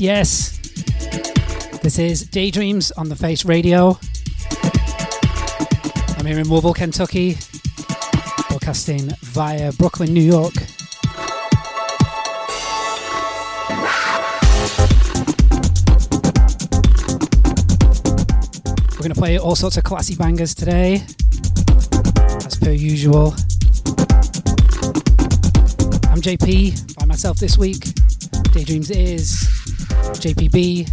Yes. This is Daydreams on the Face Radio. I'm here in Louisville, Kentucky, broadcasting via Brooklyn, New York. We're going to play all sorts of classy bangers today, as per usual. I'm JP by myself this week. Daydreams is JPB,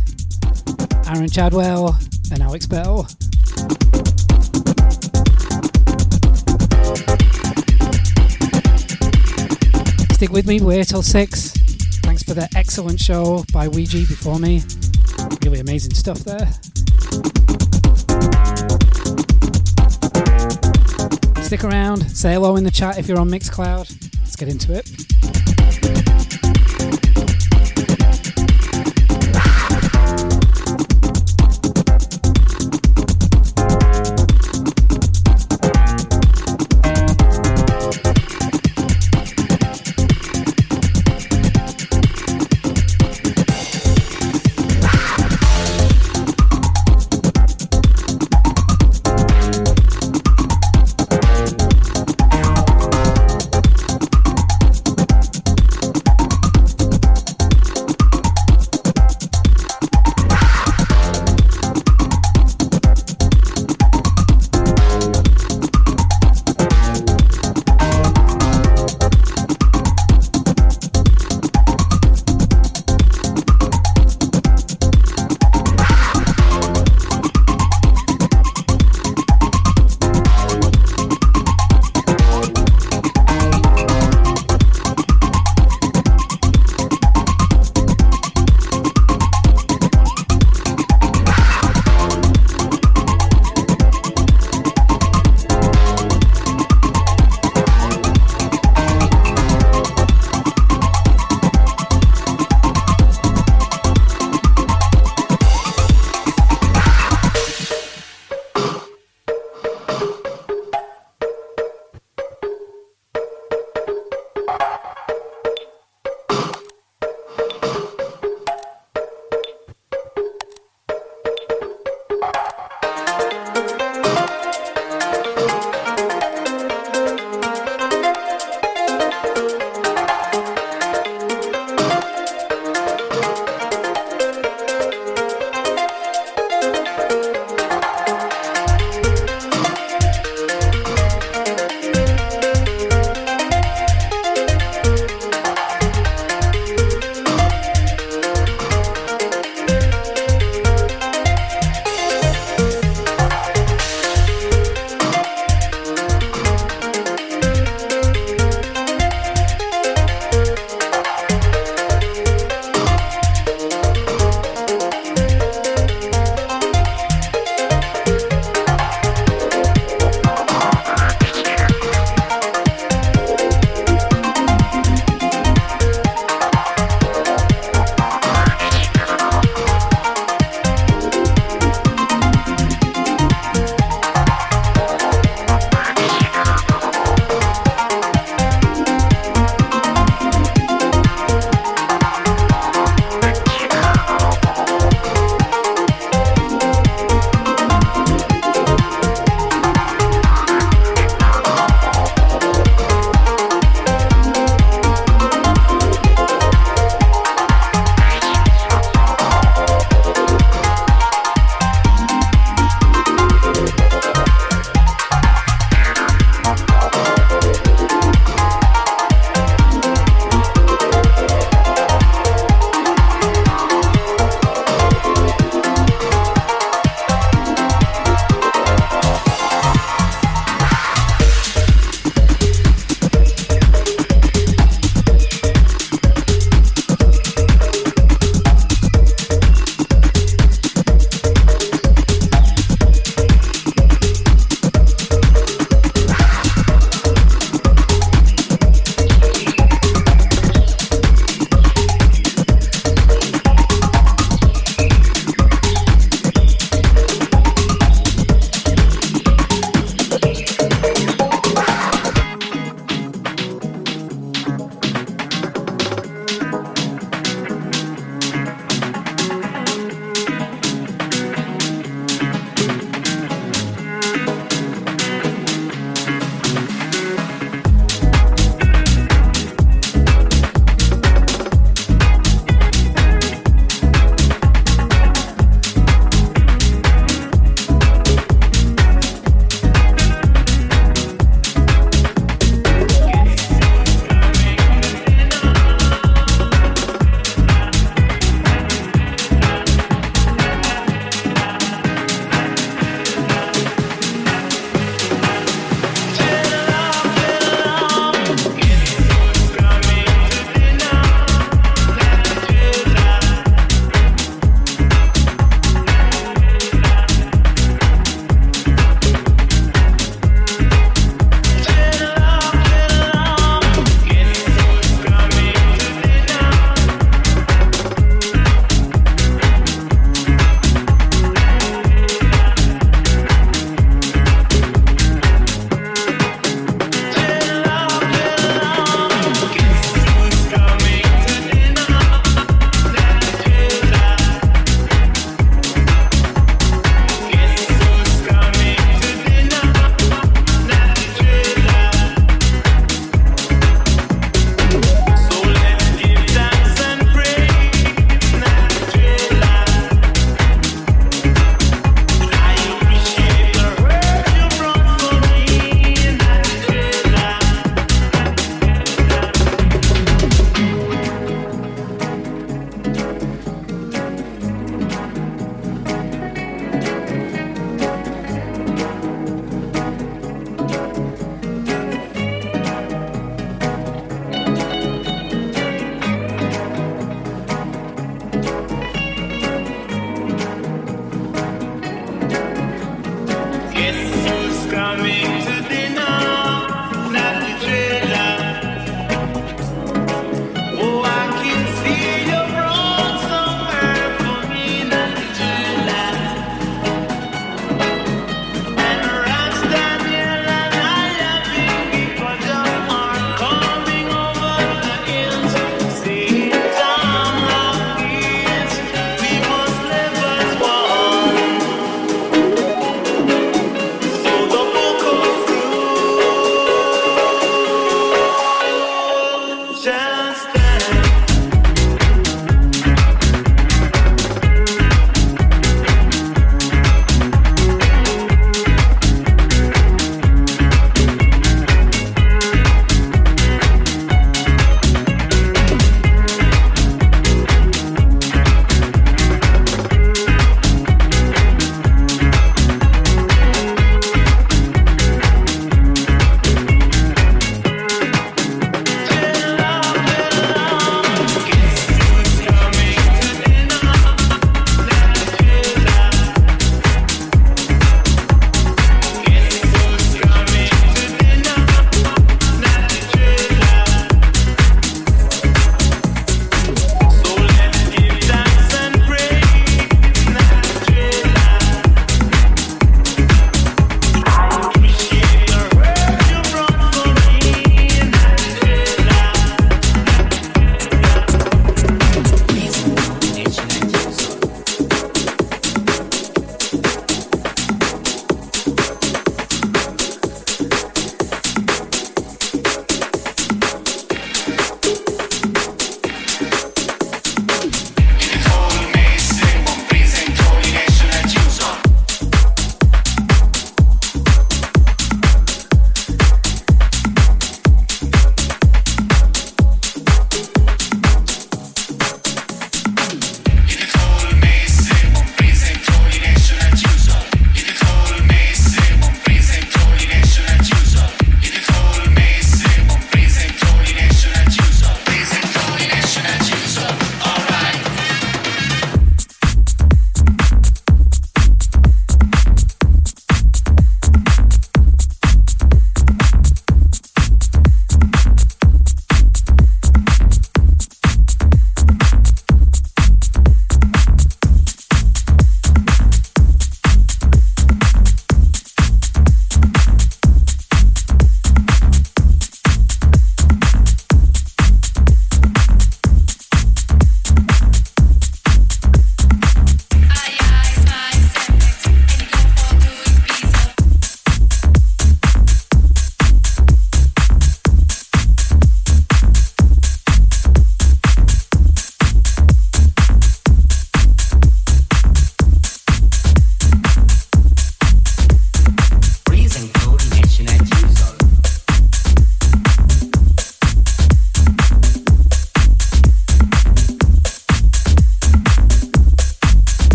Aaron Chadwell, and Alex Bell. Stick with me, we're till 6. Thanks for the excellent show by Ouija before me. Really amazing stuff there. Stick around, say hello in the chat if you're on Mixcloud. Let's get into it.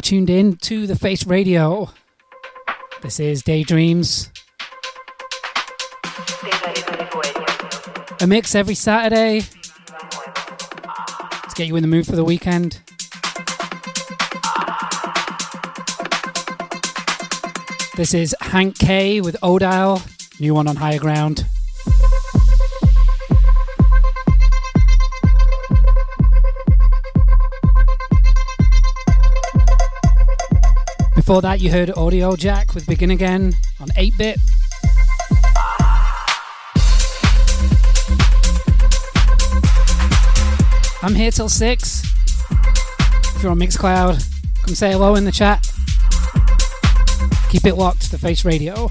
Are tuned in to the Face Radio. This is Daydreams. A mix every Saturday to get you in the mood for the weekend. This is Hank K with Odile, new one on Higher Ground. Before that, you heard Audio Jack with Begin Again on 8 bit. I'm here till 6. If you're on Mixcloud, come say hello in the chat. Keep it locked, the Face Radio.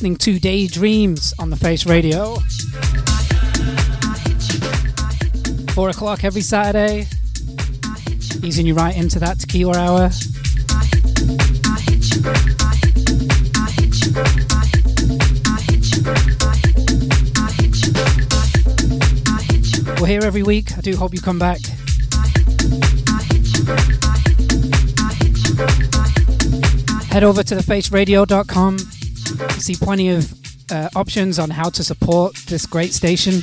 Listening to Daydreams on the Face Radio. Four o'clock every Saturday, easing you right into that tequila hour. We're here every week. I do hope you come back. Head over to thefaceradio.com. See plenty of uh, options on how to support this great station.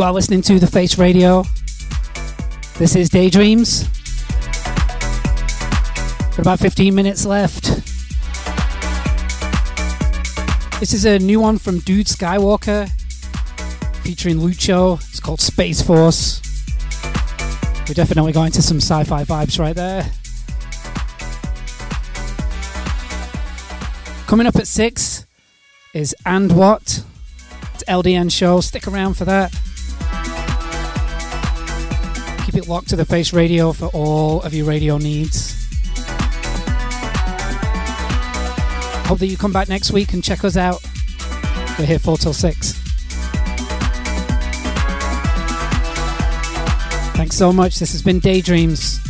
You are listening to The Face Radio. This is Daydreams. Got about 15 minutes left. This is a new one from Dude Skywalker featuring Lucho. It's called Space Force. We're definitely going to some sci fi vibes right there. Coming up at 6 is And What? It's LDN show. Stick around for that. Keep it locked to the Face Radio for all of your radio needs. Hope that you come back next week and check us out. We're here 4 till 6. Thanks so much. This has been Daydreams.